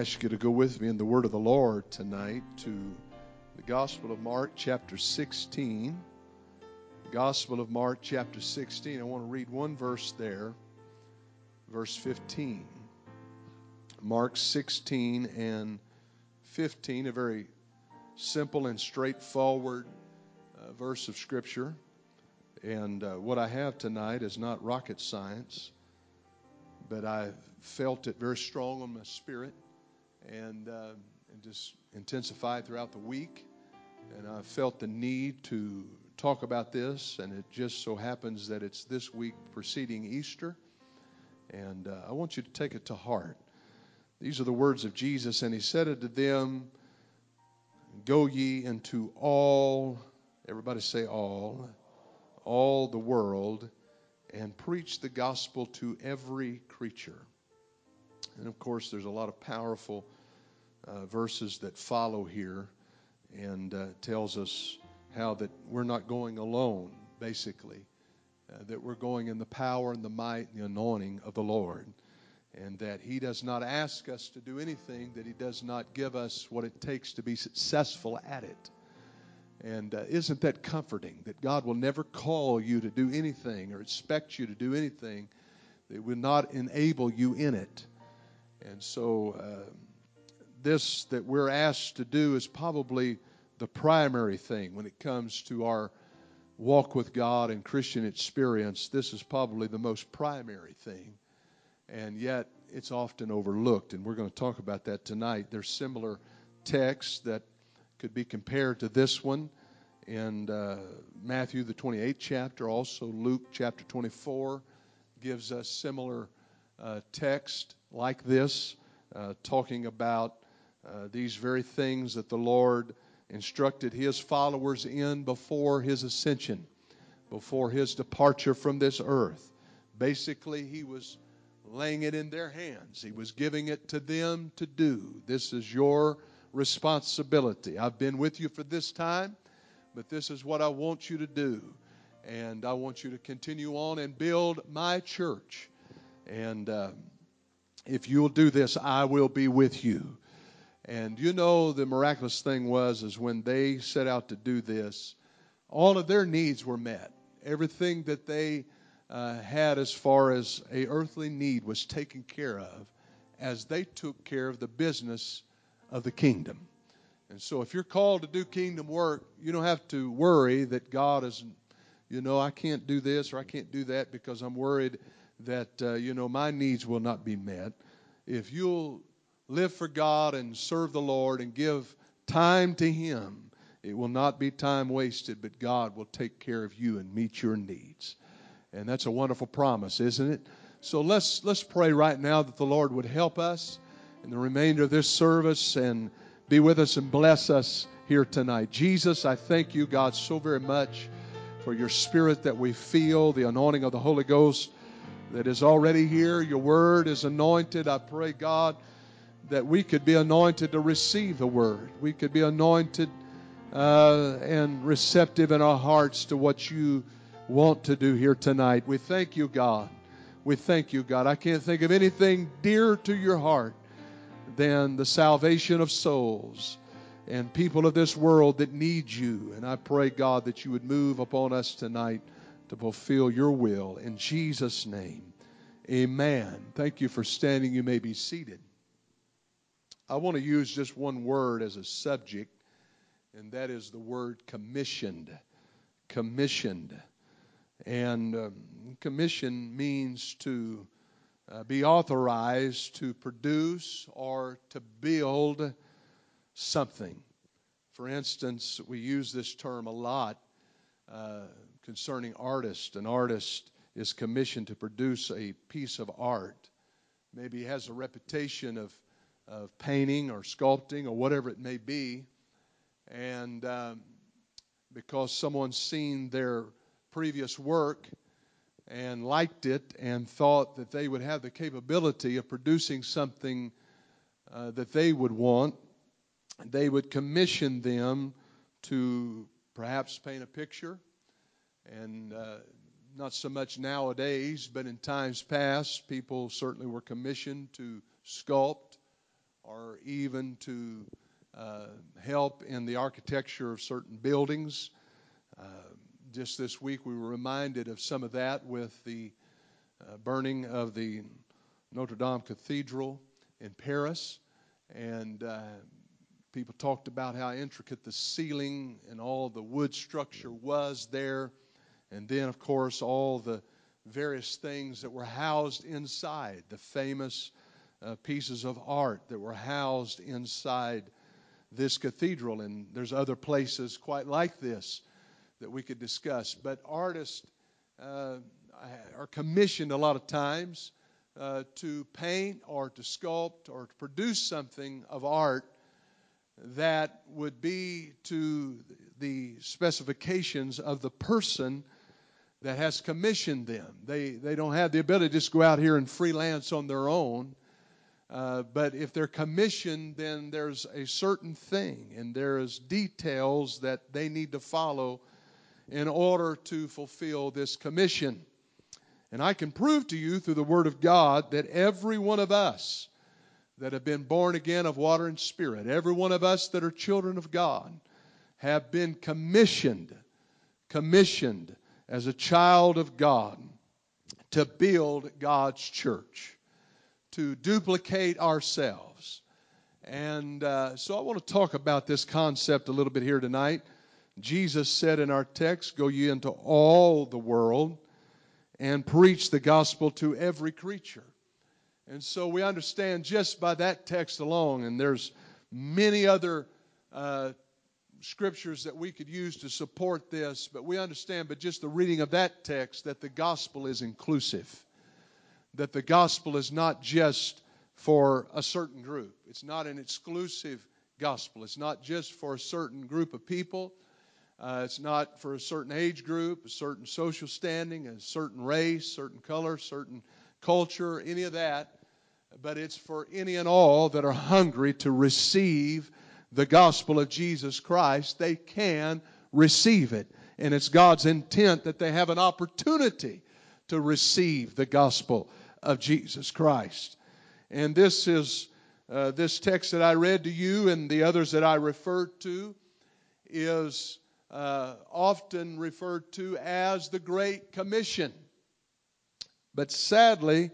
Ask you to go with me in the Word of the Lord tonight to the Gospel of Mark, chapter 16. The Gospel of Mark, chapter 16. I want to read one verse there, verse 15. Mark 16 and 15, a very simple and straightforward uh, verse of Scripture. And uh, what I have tonight is not rocket science, but I felt it very strong on my spirit and, uh, and just intensified throughout the week. And I felt the need to talk about this, and it just so happens that it's this week preceding Easter. And uh, I want you to take it to heart. These are the words of Jesus, and he said unto them, Go ye into all, everybody say all, all the world, and preach the gospel to every creature. And of course, there's a lot of powerful uh, verses that follow here and uh, tells us how that we're not going alone, basically, uh, that we're going in the power and the might and the anointing of the Lord and that He does not ask us to do anything that He does not give us what it takes to be successful at it. And uh, isn't that comforting that God will never call you to do anything or expect you to do anything that will not enable you in it? And so, uh, this that we're asked to do is probably the primary thing when it comes to our walk with God and Christian experience. This is probably the most primary thing and yet it's often overlooked. And we're going to talk about that tonight. There's similar texts that could be compared to this one in uh, Matthew, the 28th chapter. Also, Luke chapter 24 gives us similar uh, text like this, uh, talking about uh, these very things that the Lord instructed his followers in before his ascension, before his departure from this earth. Basically, he was laying it in their hands. He was giving it to them to do. This is your responsibility. I've been with you for this time, but this is what I want you to do. And I want you to continue on and build my church. And uh, if you'll do this, I will be with you. And you know, the miraculous thing was, is when they set out to do this, all of their needs were met. Everything that they uh, had as far as a earthly need was taken care of as they took care of the business of the kingdom. And so if you're called to do kingdom work, you don't have to worry that God is, you know, I can't do this or I can't do that because I'm worried that, uh, you know, my needs will not be met. If you'll live for God and serve the Lord and give time to Him, it will not be time wasted, but God will take care of you and meet your needs. And that's a wonderful promise, isn't it? So let's let's pray right now that the Lord would help us in the remainder of this service and be with us and bless us here tonight. Jesus, I thank you, God, so very much for your spirit that we feel, the anointing of the Holy Ghost that is already here. Your word is anointed. I pray, God, that we could be anointed to receive the word. We could be anointed uh, and receptive in our hearts to what you want to do here tonight. We thank you, God. We thank you, God. I can't think of anything dearer to your heart than the salvation of souls and people of this world that need you. And I pray, God, that you would move upon us tonight to fulfill your will. In Jesus' name, amen. Thank you for standing. You may be seated. I want to use just one word as a subject, and that is the word commissioned. Commissioned. And um, commission means to uh, be authorized to produce or to build something. For instance, we use this term a lot uh, concerning artists. An artist is commissioned to produce a piece of art. Maybe has a reputation of, of painting or sculpting or whatever it may be. And um, because someone's seen their previous work and liked it and thought that they would have the capability of producing something uh, that they would want, they would commission them to perhaps paint a picture. And uh, not so much nowadays, but in times past, people certainly were commissioned to sculpt or even to uh, help in the architecture of certain buildings. Uh, just this week, we were reminded of some of that with the uh, burning of the Notre Dame Cathedral in Paris. And uh, people talked about how intricate the ceiling and all the wood structure was there. And then, of course, all the various things that were housed inside, the famous uh, pieces of art that were housed inside this cathedral. And there's other places quite like this that we could discuss. But artists uh, are commissioned a lot of times uh, to paint or to sculpt or to produce something of art that would be to the specifications of the person that has commissioned them. They, they don't have the ability to just go out here and freelance on their own. Uh, but if they're commissioned, then there's a certain thing and there's details that they need to follow in order to fulfill this commission. And I can prove to you through the Word of God that every one of us that have been born again of water and spirit, every one of us that are children of God, have been commissioned, commissioned as a child of God to build God's church, to duplicate ourselves. And uh, so I want to talk about this concept a little bit here tonight. Jesus said in our text, Go ye into all the world and preach the gospel to every creature. And so we understand just by that text alone, and there's many other uh, scriptures that we could use to support this, but we understand, but just the reading of that text, that the gospel is inclusive. That the gospel is not just for a certain group, it's not an exclusive gospel, it's not just for a certain group of people. Uh, it's not for a certain age group, a certain social standing, a certain race, certain color, certain culture, any of that. But it's for any and all that are hungry to receive the gospel of Jesus Christ. They can receive it. And it's God's intent that they have an opportunity to receive the gospel of Jesus Christ. And this is uh, this text that I read to you and the others that I referred to is uh, often referred to as the Great Commission. But sadly,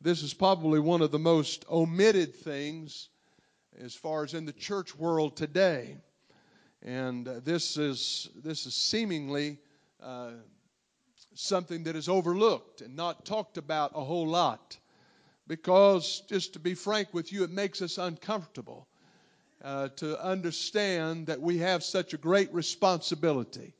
this is probably one of the most omitted things as far as in the church world today. And uh, this is this is seemingly uh, something that is overlooked and not talked about a whole lot, because just to be frank with you, it makes us uncomfortable uh, to understand that we have such a great responsibility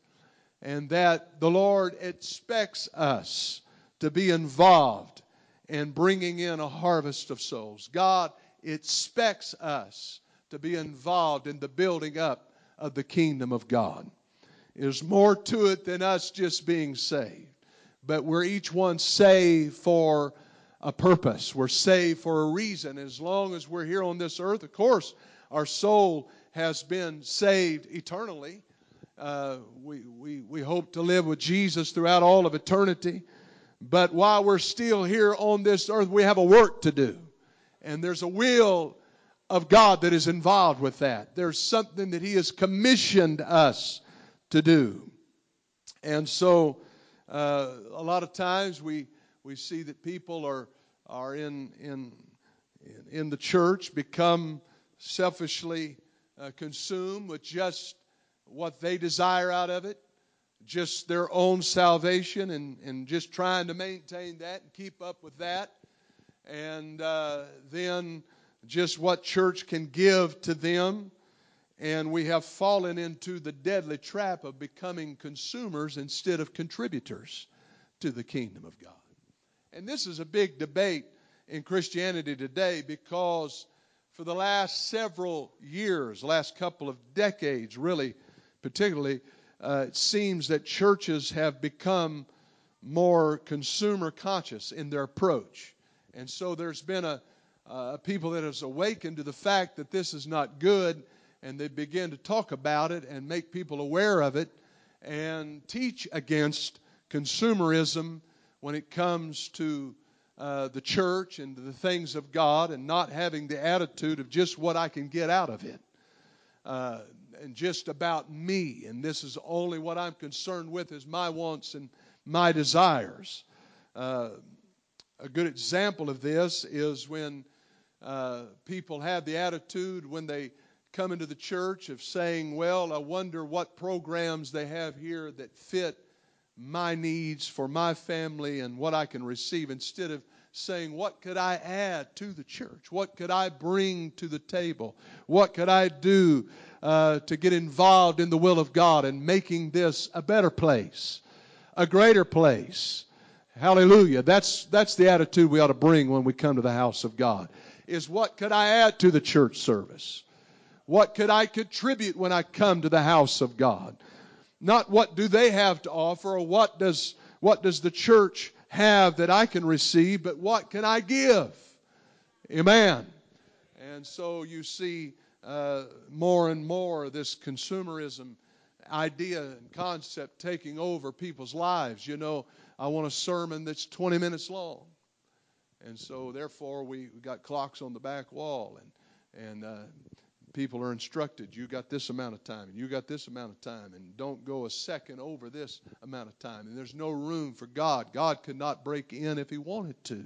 and that the Lord expects us to be involved in bringing in a harvest of souls. God expects us to be involved in the building up of the kingdom of God. There's more to it than us just being saved, but we're each one saved for a purpose. We're saved for a reason. As long as we're here on this earth, of course, our soul has been saved eternally. Uh, we, we, we hope to live with Jesus throughout all of eternity. But while we're still here on this earth, we have a work to do. And there's a will of God that is involved with that. There's something that He has commissioned us to do. And so, uh, a lot of times we, we see that people are, are in, in, in the church become selfishly uh, consumed with just what they desire out of it, just their own salvation, and, and just trying to maintain that and keep up with that. And uh, then just what church can give to them. And we have fallen into the deadly trap of becoming consumers instead of contributors to the kingdom of God. And this is a big debate in Christianity today because for the last several years, last couple of decades, really, particularly, uh, it seems that churches have become more consumer conscious in their approach. And so there's been a, uh, people that has awakened to the fact that this is not good, and they begin to talk about it and make people aware of it and teach against consumerism when it comes to uh, the church and the things of God and not having the attitude of just what I can get out of it. Uh, and just about me, and this is only what I'm concerned with is my wants and my desires. Uh, a good example of this is when uh, people have the attitude when they come into the church of saying, Well, I wonder what programs they have here that fit my needs for my family and what I can receive, instead of saying, What could I add to the church? What could I bring to the table? What could I do uh, to get involved in the will of God and making this a better place, a greater place? Hallelujah. That's, that's the attitude we ought to bring when we come to the house of God. Is what could I add to the church service? What could I contribute when I come to the house of God? Not what do they have to offer or what does, what does the church have that I can receive, but what can I give? Amen. And so you see uh, more and more this consumerism idea and concept taking over people's lives. You know, I want a sermon that's 20 minutes long. And so, therefore, we got clocks on the back wall, and, and uh, people are instructed you got this amount of time, and you got this amount of time, and don't go a second over this amount of time. And there's no room for God. God could not break in if He wanted to.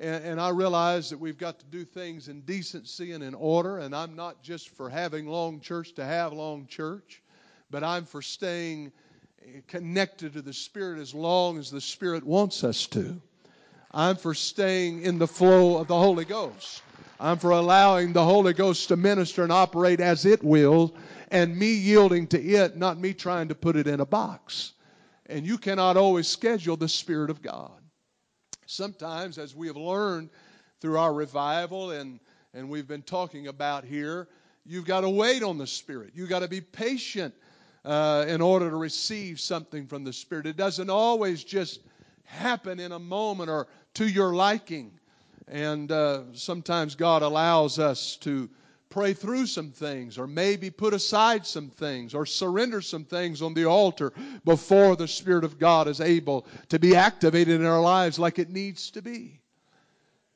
And, and I realize that we've got to do things in decency and in order, and I'm not just for having long church to have long church, but I'm for staying connected to the Spirit as long as the Spirit wants us to. I'm for staying in the flow of the Holy Ghost. I'm for allowing the Holy Ghost to minister and operate as it will, and me yielding to it, not me trying to put it in a box. And you cannot always schedule the Spirit of God. Sometimes, as we have learned through our revival and, and we've been talking about here, you've got to wait on the Spirit. You've got to be patient uh, in order to receive something from the Spirit. It doesn't always just happen in a moment or to your liking. And uh, sometimes God allows us to pray through some things, or maybe put aside some things, or surrender some things on the altar before the Spirit of God is able to be activated in our lives like it needs to be.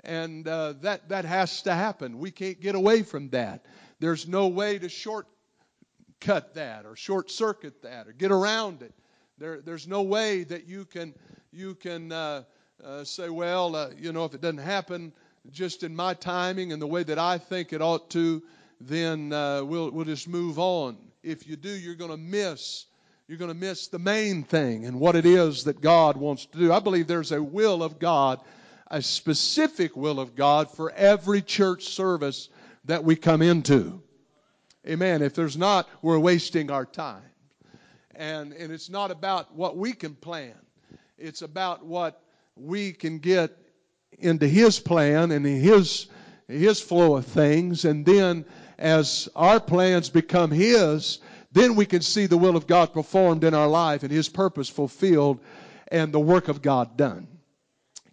And uh, that, that has to happen. We can't get away from that. There's no way to shortcut that, or short circuit that, or get around it. There, there's no way that you can, you can uh, uh, say, well, uh, you know, if it doesn't happen just in my timing and the way that I think it ought to, then uh, we'll, we'll just move on. If you do, you're going to miss. You're going to miss the main thing and what it is that God wants to do. I believe there's a will of God, a specific will of God for every church service that we come into. Amen. If there's not, we're wasting our time. And, and it's not about what we can plan, it's about what we can get into His plan and His His flow of things, and then as our plans become His, then we can see the will of God performed in our life and His purpose fulfilled, and the work of God done.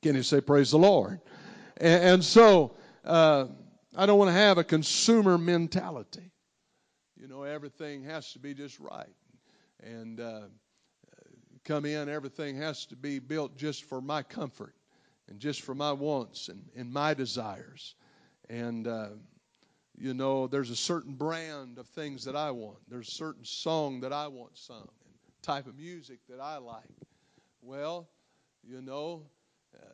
Can you say praise the Lord? And, and so uh, I don't want to have a consumer mentality. You know, everything has to be just right, and uh, come in, everything has to be built just for my comfort and just for my wants and, and my desires. And, uh, you know, there's a certain brand of things that I want. There's a certain song that I want sung and type of music that I like. Well, you know, uh,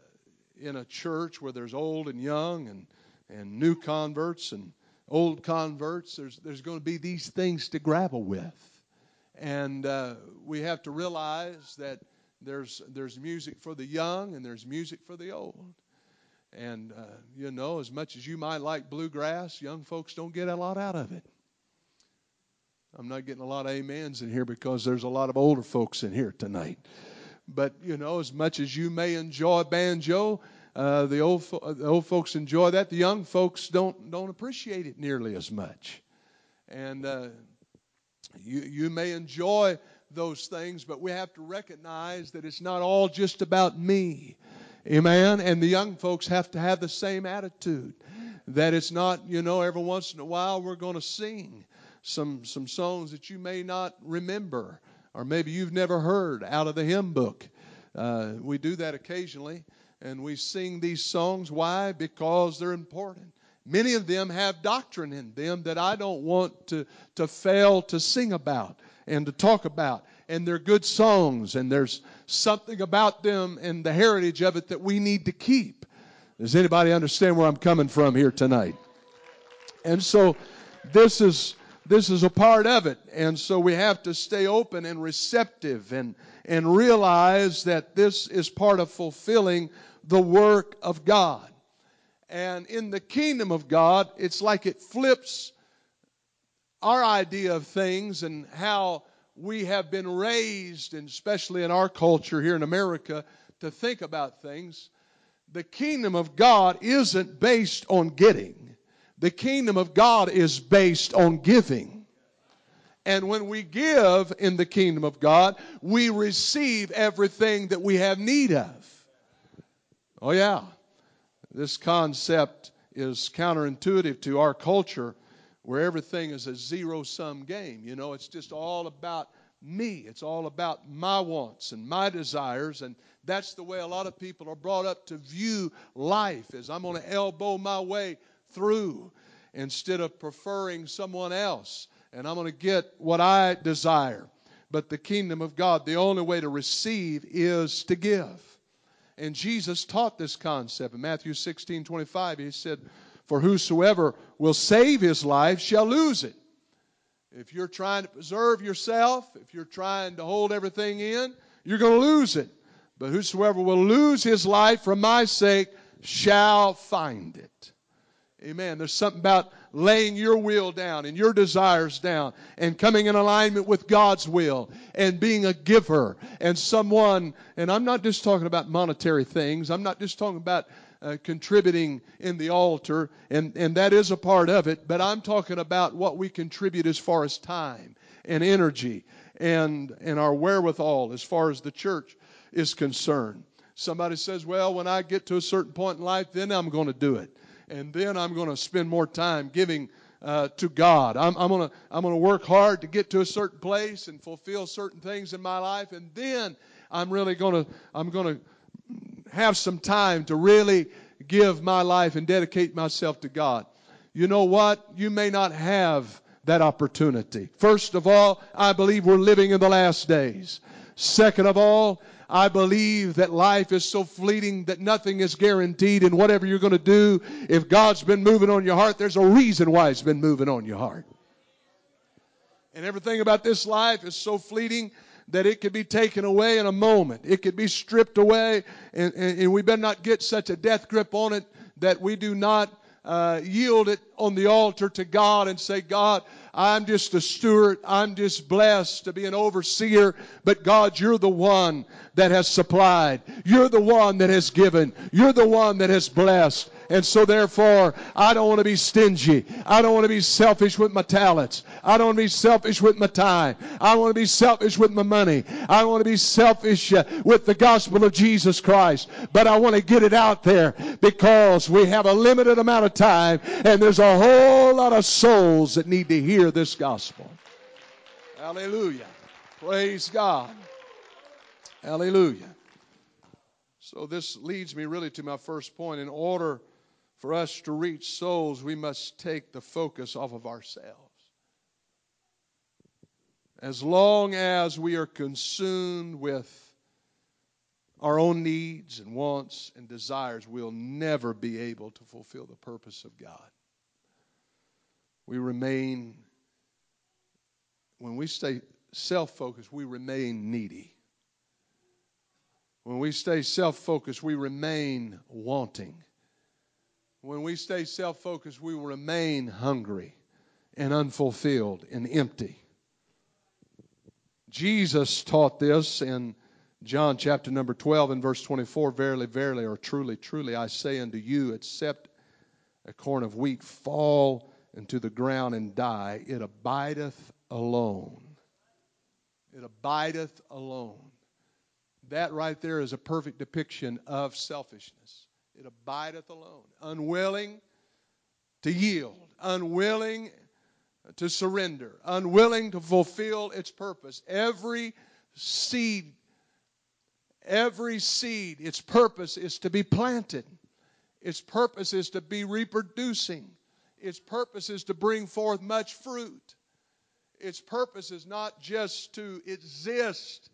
in a church where there's old and young and, and new converts and old converts, there's, there's going to be these things to grapple with. And uh, we have to realize that there's, there's music for the young and there's music for the old. And, uh, you know, as much as you might like bluegrass, young folks don't get a lot out of it. I'm not getting a lot of amens in here because there's a lot of older folks in here tonight. But, you know, as much as you may enjoy banjo, uh, the, old fo- the old folks enjoy that. The young folks don't, don't appreciate it nearly as much. And uh, you, you may enjoy those things, but we have to recognize that it's not all just about me. Amen. And the young folks have to have the same attitude that it's not, you know, every once in a while we're going to sing some some songs that you may not remember or maybe you've never heard out of the hymn book. Uh, we do that occasionally, and we sing these songs. Why? Because they're important. Many of them have doctrine in them that I don't want to, to fail to sing about and to talk about. And they're good songs, and there's something about them and the heritage of it that we need to keep. Does anybody understand where I'm coming from here tonight? And so this is this is a part of it. And so we have to stay open and receptive and, and realize that this is part of fulfilling the work of God. And in the kingdom of God, it's like it flips our idea of things and how we have been raised, and especially in our culture here in America, to think about things. The kingdom of God isn't based on getting. The kingdom of God is based on giving. And when we give in the kingdom of God, we receive everything that we have need of. Oh, yeah. This concept is counterintuitive to our culture where everything is a zero sum game. You know, it's just all about me, it's all about my wants and my desires. And that's the way a lot of people are brought up to view life as I'm going to elbow my way through instead of preferring someone else. And I'm going to get what I desire. But the kingdom of God, the only way to receive is to give. And Jesus taught this concept. In Matthew 16 25, he said, For whosoever will save his life shall lose it. If you're trying to preserve yourself, if you're trying to hold everything in, you're going to lose it. But whosoever will lose his life for my sake shall find it. Amen. There's something about laying your will down and your desires down and coming in alignment with God's will and being a giver and someone, and I'm not just talking about monetary things, I'm not just talking about uh, contributing in the altar, and, and that is a part of it, but I'm talking about what we contribute as far as time and energy and, and our wherewithal as far as the church is concerned. Somebody says, Well, when I get to a certain point in life, then I'm going to do it and then I'm going to spend more time giving uh, to God. I'm, I'm going to I'm going to work hard to get to a certain place and fulfill certain things in my life, and then I'm really going to I'm going to have some time to really give my life and dedicate myself to God. You know what? You may not have that opportunity. First of all, I believe we're living in the last days. Second of all, I believe that life is so fleeting that nothing is guaranteed, and whatever you're going to do, if God's been moving on your heart, there's a reason why He's been moving on your heart. And everything about this life is so fleeting that it could be taken away in a moment. It could be stripped away, and, and, and we better not get such a death grip on it that we do not uh, yield it on the altar to God and say, God, I'm just a steward. I'm just blessed to be an overseer. But God, you're the one that has supplied. You're the one that has given. You're the one that has blessed. And so, therefore, I don't want to be stingy. I don't want to be selfish with my talents. I don't want to be selfish with my time. I don't want to be selfish with my money. I want to be selfish uh, with the gospel of Jesus Christ. But I want to get it out there because we have a limited amount of time and there's a whole lot of souls that need to hear this gospel. Hallelujah. Praise God. Hallelujah. So, this leads me really to my first point. In order for us to reach souls, we must take the focus off of ourselves. As long as we are consumed with our own needs and wants and desires, we'll never be able to fulfill the purpose of God. We remain, when we stay self focused, we remain needy. When we stay self focused, we remain wanting. When we stay self focused, we will remain hungry and unfulfilled and empty. Jesus taught this in John chapter number 12 and verse 24 Verily, verily, or truly, truly, I say unto you, except a corn of wheat fall into the ground and die, it abideth alone. It abideth alone. That right there is a perfect depiction of selfishness. It abideth alone, unwilling to yield, unwilling to surrender, unwilling to fulfill its purpose. Every seed, every seed, its purpose is to be planted. Its purpose is to be reproducing. Its purpose is to bring forth much fruit. Its purpose is not just to exist.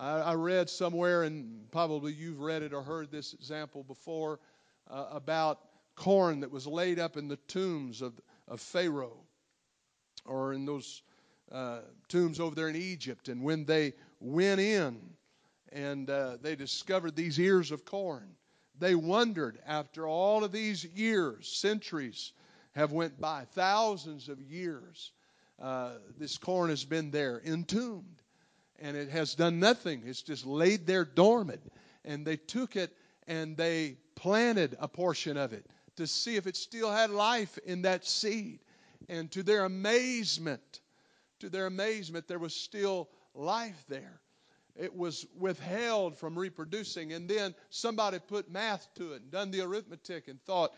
I, I read somewhere, and probably you've read it or heard this example before, uh, about corn that was laid up in the tombs of, of Pharaoh or in those uh, tombs over there in Egypt. And when they went in and uh, they discovered these ears of corn, they wondered after all of these years, centuries have went by, thousands of years. Uh, this corn has been there entombed and it has done nothing. It's just laid there dormant. And they took it and they planted a portion of it to see if it still had life in that seed. And to their amazement, to their amazement, there was still life there. It was withheld from reproducing. And then somebody put math to it and done the arithmetic and thought,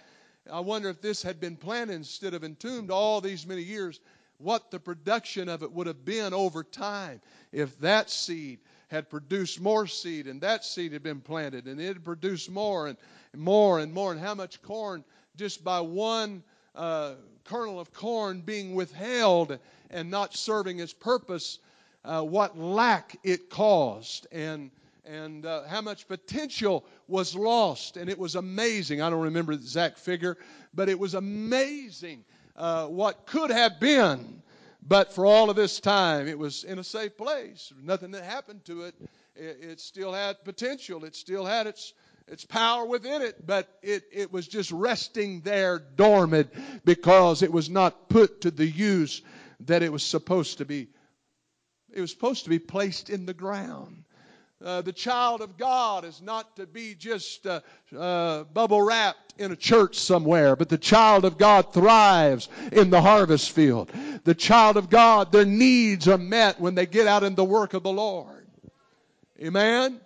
I wonder if this had been planted instead of entombed all these many years, what the production of it would have been over time if that seed had produced more seed and that seed had been planted and it had produced more and more and more, and how much corn just by one uh, kernel of corn being withheld and not serving its purpose, uh, what lack it caused, and and uh, how much potential was lost. And it was amazing. I don't remember the exact figure, but it was amazing uh, what could have been. But for all of this time, it was in a safe place. Nothing that happened to it. It, it still had potential. It still had its its power within it, but it, it was just resting there dormant because it was not put to the use that it was supposed to be. It was supposed to be placed in the ground. Uh, the child of God is not to be just uh, uh, bubble wrapped in a church somewhere, but the child of God thrives in the harvest field. The child of God, their needs are met when they get out in the work of the Lord. Amen?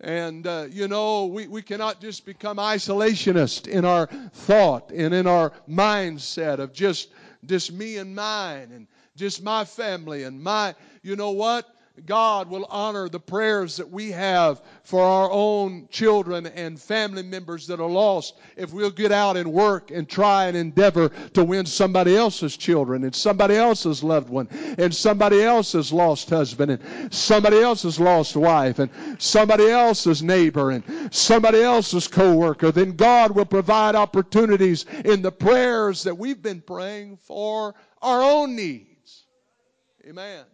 And, uh, you know, we, we cannot just become isolationist in our thought and in our mindset of just, just me and mine and just my family and my, you know what? God will honor the prayers that we have for our own children and family members that are lost if we'll get out and work and try and endeavor to win somebody else's children and somebody else's loved one and somebody else's lost husband and somebody else's lost wife and somebody else's neighbor and somebody else's coworker then God will provide opportunities in the prayers that we've been praying for our own needs. Amen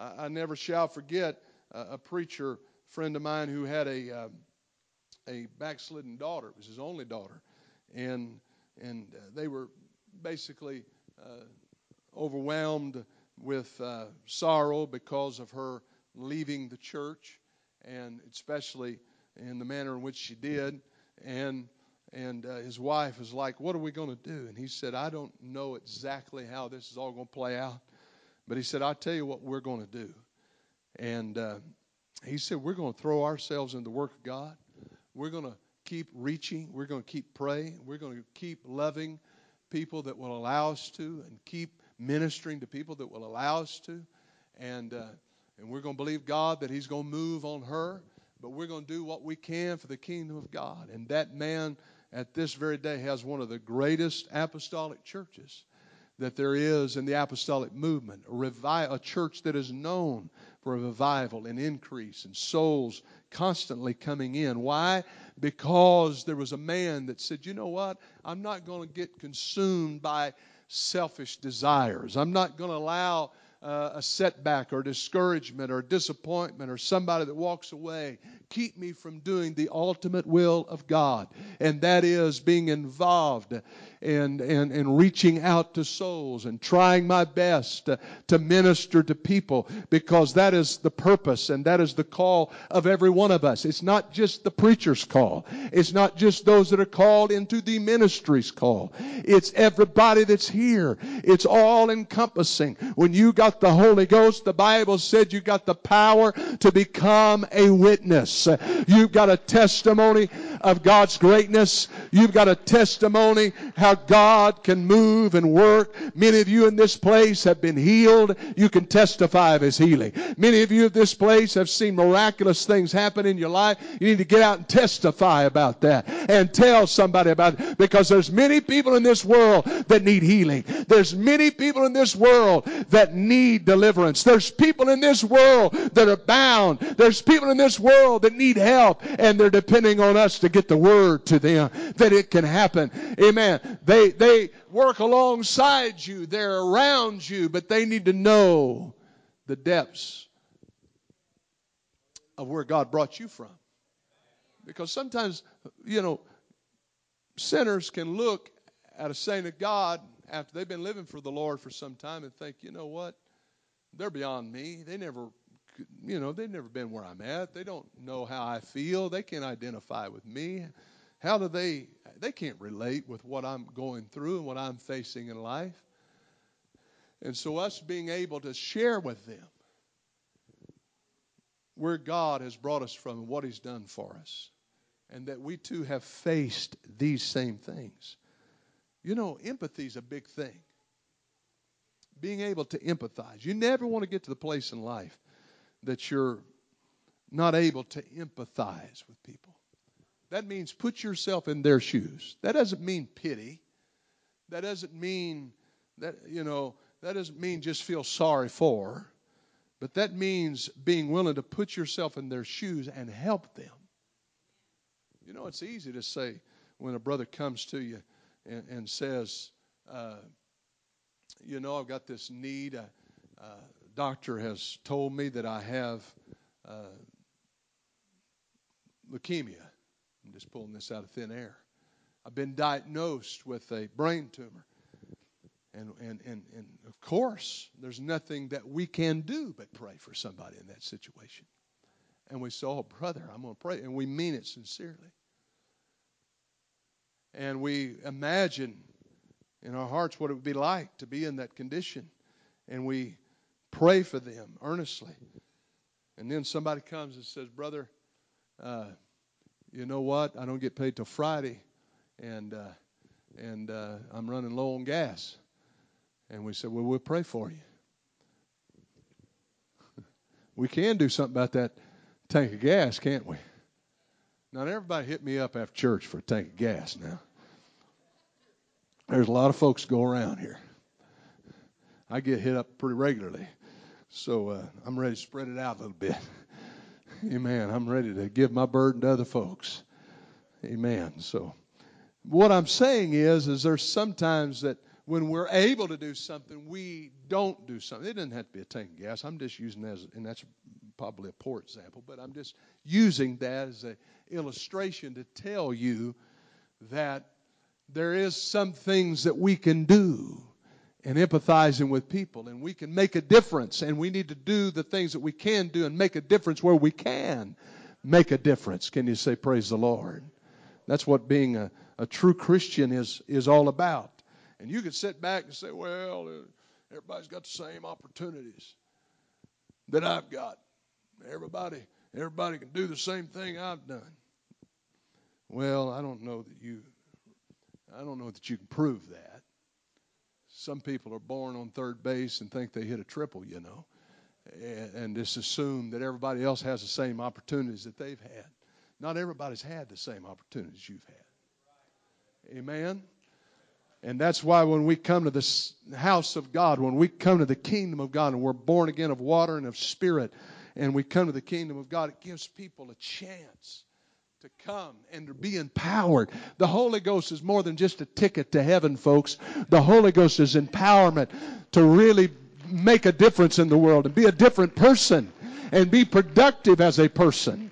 I, I never shall forget a, a, preacher friend of mine who had a uh, a backslidden daughter. It was his only daughter, and and uh, they were basically uh, overwhelmed with uh, sorrow because of her leaving the church, and especially in the manner in which she did, and and uh, his wife was like, "What are we going to do?" And he said, "I don't know exactly how this is all going to play out, but he said, I'll tell you what we're going to do. And uh, he said, We're going to throw ourselves in the work of God. We're going to keep reaching. We're going to keep praying. We're going to keep loving people that will allow us to and keep ministering to people that will allow us to. And, uh, and we're going to believe God that He's going to move on her, but we're going to do what we can for the kingdom of God. And that man at this very day has one of the greatest apostolic churches that there is in the apostolic movement, a, revi- a church that is known for revival and increase and souls constantly coming in. Why? Because there was a man that said, you know what? I'm not going to get consumed by selfish desires. I'm not going to allow uh, a setback or discouragement or disappointment or somebody that walks away. Keep me from doing the ultimate will of God, and that is being involved and, and, and reaching out to souls and trying my best to, to minister to people because that is the purpose and that is the call of every one of us. It's not just the preacher's call. It's not just those that are called into the ministry's call. It's everybody that's here. It's all encompassing. When you got the Holy Ghost, the Bible said you got the power to become a witness. You've got a testimony of God's greatness. You've got a testimony how God can move and work. Many of you in this place have been healed. You can testify of His healing. Many of you in this place have seen miraculous things happen in your life. You need to get out and testify about that and tell somebody about it because there's many people in this world that need healing. There's many people in this world that need deliverance. There's people in this world that are bound. There's people in this world that need help and they're depending on us to get the word to them that it can happen. Amen. They, they work alongside you. They're around you, but they need to know the depths of where God brought you from. Because sometimes, you know, sinners can look at a saint of God after they've been living for the Lord for some time and think, you know what? They're beyond me. They never you know, they've never been where I'm at. They don't know how I feel. They can't identify with me. How do they? They can't relate with what I'm going through and what I'm facing in life. And so, us being able to share with them where God has brought us from and what He's done for us, and that we too have faced these same things. You know, empathy is a big thing. Being able to empathize. You never want to get to the place in life that you're not able to empathize with people. That means put yourself in their shoes. That doesn't mean pity. That doesn't mean that, you know, that doesn't mean just feel sorry for. But that means being willing to put yourself in their shoes and help them. You know, it's easy to say when a brother comes to you and, and says, uh, you know, I've got this need. Uh, uh, doctor has told me that I have uh, leukemia. I'm just pulling this out of thin air. I've been diagnosed with a brain tumor. And, and, and, and of course, there's nothing that we can do but pray for somebody in that situation. And we say, Oh, brother, I'm going to pray. And we mean it sincerely. And we imagine in our hearts what it would be like to be in that condition. And we Pray for them earnestly. And then somebody comes and says, Brother, uh, you know what? I don't get paid till Friday, and uh, and uh, I'm running low on gas. And we said, Well, we'll pray for you. we can do something about that tank of gas, can't we? Not everybody hit me up after church for a tank of gas now. There's a lot of folks go around here. I get hit up pretty regularly. So uh, I'm ready to spread it out a little bit. Amen. I'm ready to give my burden to other folks. Amen. So what I'm saying is, is there's sometimes that when we're able to do something, we don't do something. It doesn't have to be a tank of gas. I'm just using that as, and that's probably a poor example, but I'm just using that as an illustration to tell you that there is some things that we can do and empathizing with people. And we can make a difference. And we need to do the things that we can do and make a difference where we can make a difference. Can you say, Praise the Lord? That's what being a, a true Christian is, is all about. And you can sit back and say, Well, uh, everybody's got the same opportunities that I've got. Everybody, everybody can do the same thing I've done. Well, I don't know that you I don't know that you can prove that. Some people are born on third base and think they hit a triple, you know, and, and just assume that everybody else has the same opportunities that they've had. Not everybody's had the same opportunities you've had. Amen? And that's why when we come to the house of God, when we come to the kingdom of God, and we're born again of water and of spirit, and we come to the kingdom of God, it gives people a chance to come and to be empowered. The Holy Ghost is more than just a ticket to heaven, folks. The Holy Ghost is empowerment to really make a difference in the world and be a different person and be productive as a person.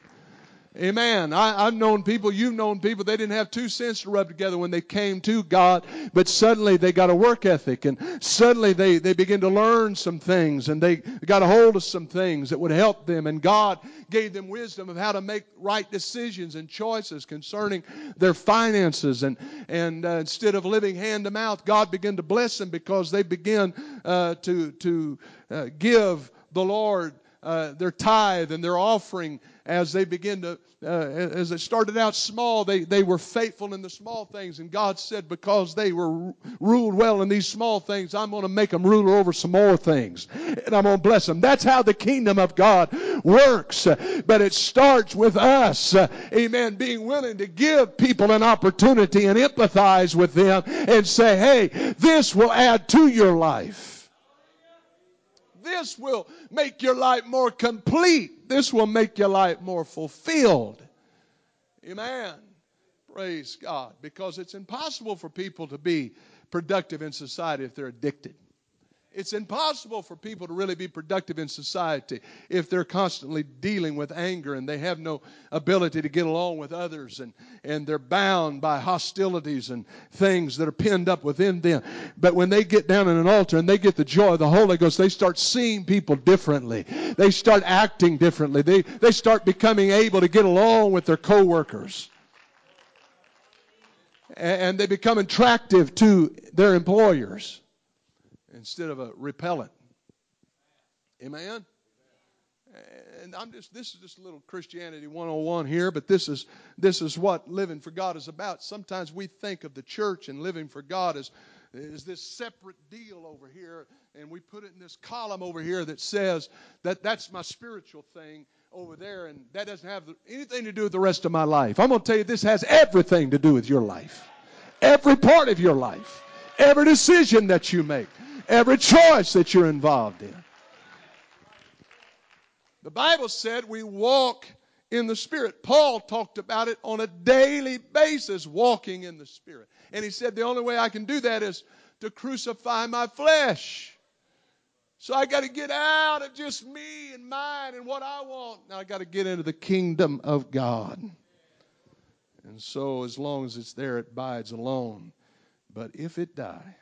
Amen. I, have known people, you've known people, they didn't have two cents to rub together when they came to God, but suddenly they got a work ethic and suddenly they, they begin to learn some things and they got a hold of some things that would help them. And God gave them wisdom of how to make right decisions and choices concerning their finances. And, and uh, instead of living hand to mouth, God began to bless them because they began uh, to, to uh, give the Lord uh, their tithe and their offering as they begin to, uh, as they started out small, they, they were faithful in the small things. And God said, because they were ruled well in these small things, I'm going to make them ruler over some more things. And I'm going to bless them. That's how the kingdom of God works. But it starts with us, amen, being willing to give people an opportunity and empathize with them and say, hey, this will add to your life. This will make your life more complete. This will make your life more fulfilled. Amen. Praise God. Because it's impossible for people to be productive in society if they're addicted. It's impossible for people to really be productive in society if they're constantly dealing with anger and they have no ability to get along with others and, and they're bound by hostilities and things that are pinned up within them. But when they get down in an altar and they get the joy of the Holy Ghost, they start seeing people differently. They start acting differently. They, they start becoming able to get along with their coworkers. And they become attractive to their employers instead of a repellent. Amen? And I'm just this is just a little Christianity 101 here, but this is this is what living for God is about. Sometimes we think of the church and living for God as is this separate deal over here, and we put it in this column over here that says that that's my spiritual thing over there, and that doesn't have anything to do with the rest of my life. I'm going to tell you this has everything to do with your life, every part of your life, every decision that you make every choice that you're involved in. The Bible said we walk in the Spirit. Paul talked about it on a daily basis, walking in the Spirit. And he said the only way I can do that is to crucify my flesh. So I got to get out of just me and mine and what I want. Now I got to get into the kingdom of God. And so as long as it's there, it bides alone. But if it die,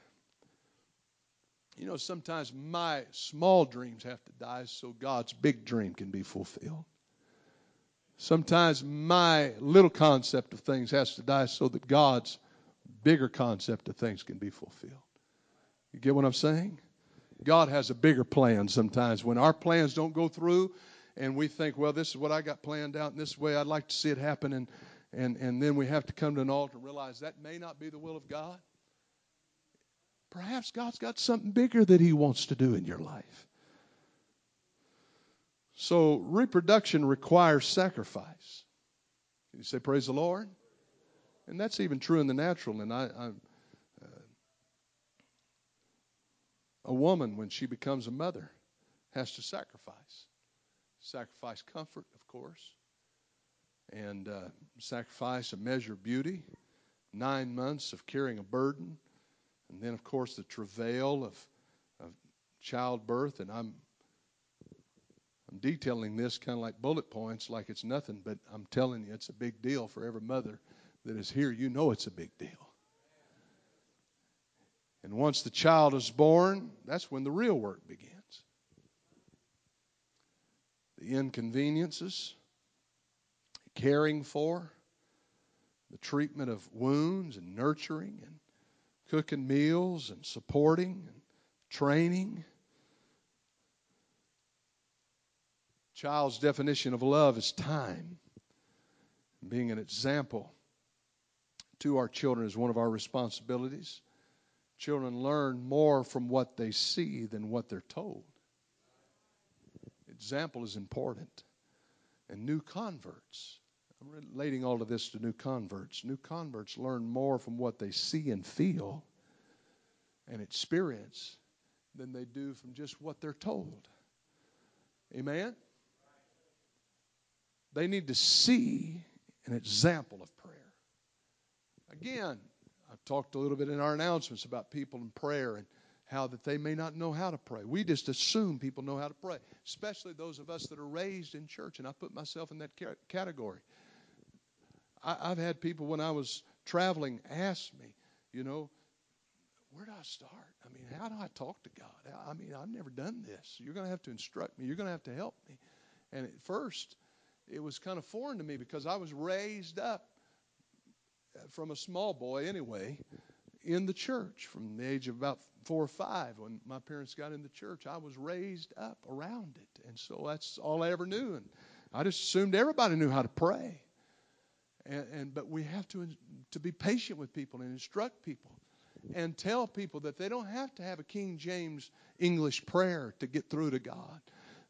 you know, sometimes my small dreams have to die so God's big dream can be fulfilled. Sometimes my little concept of things has to die so that God's bigger concept of things can be fulfilled. You get what I'm saying? God has a bigger plan sometimes. When our plans don't go through and we think, well, this is what I got planned out in this way, I'd like to see it happen, and, and, and then we have to come to an altar and realize that may not be the will of God. Perhaps God's got something bigger that He wants to do in your life. So, reproduction requires sacrifice. Can you say, Praise the Lord? And that's even true in the natural. And I, I uh, a woman, when she becomes a mother, has to sacrifice. Sacrifice comfort, of course, and uh, sacrifice a measure of beauty, nine months of carrying a burden, and then, of course, the travail of, of childbirth. And I'm, I'm detailing this kind of like bullet points, like it's nothing, but I'm telling you, it's a big deal for every mother that is here. You know it's a big deal. And once the child is born, that's when the real work begins. The inconveniences, caring for, the treatment of wounds and nurturing and cooking meals and supporting and training. Child's definition of love is time. Being an example to our children is one of our responsibilities. Children learn more from what they see than what they're told. Example is important. And new converts I'm relating all of this to new converts. New converts learn more from what they see and feel and experience than they do from just what they're told. Amen? They need to see an example of prayer. Again, I've talked a little bit in our announcements about people in prayer and how that they may not know how to pray. We just assume people know how to pray, especially those of us that are raised in church, and I put myself in that category. I, have had people when I was traveling ask me, you know, where do I start? I mean, how do I talk to God? I mean, I've never done this. You're going to have to instruct me. You're going to have to help me. And at first, it was kind of foreign to me because I was raised up uh, from a small boy anyway in the church from the age of about four or five when my parents got in the church. I was raised up around it. And so that's all I ever knew. And I just assumed everybody knew how to pray. And, and but we have to to be patient with people and instruct people and tell people that they don't have to have a King James English prayer to get through to God.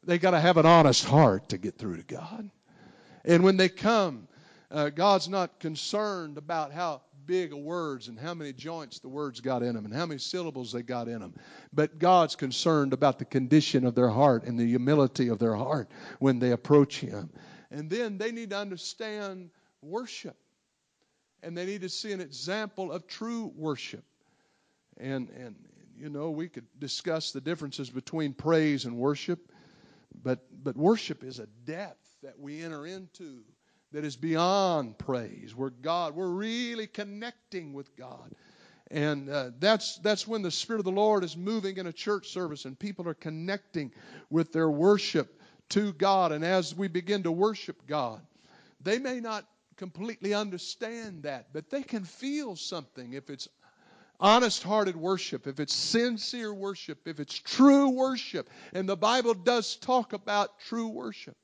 They got to have an honest heart to get through to God. And when they come, uh, God's not concerned about how big of words and how many joints the words got in them and how many syllables they got in them. But God's concerned about the condition of their heart and the humility of their heart when they approach Him. And then they need to understand worship. And they need to see an example of true worship. And, and you know, we could discuss the differences between praise and worship, but, but worship is a depth that we enter into that is beyond praise, where God, we're really connecting with God. And uh, that's, that's when the Spirit of the Lord is moving in a church service and people are connecting with their worship to God. And as we begin to worship God, they may not completely understand that, but they can feel something if it's honest hearted worship, if it's sincere worship, if it's true worship. And the Bible does talk about true worship.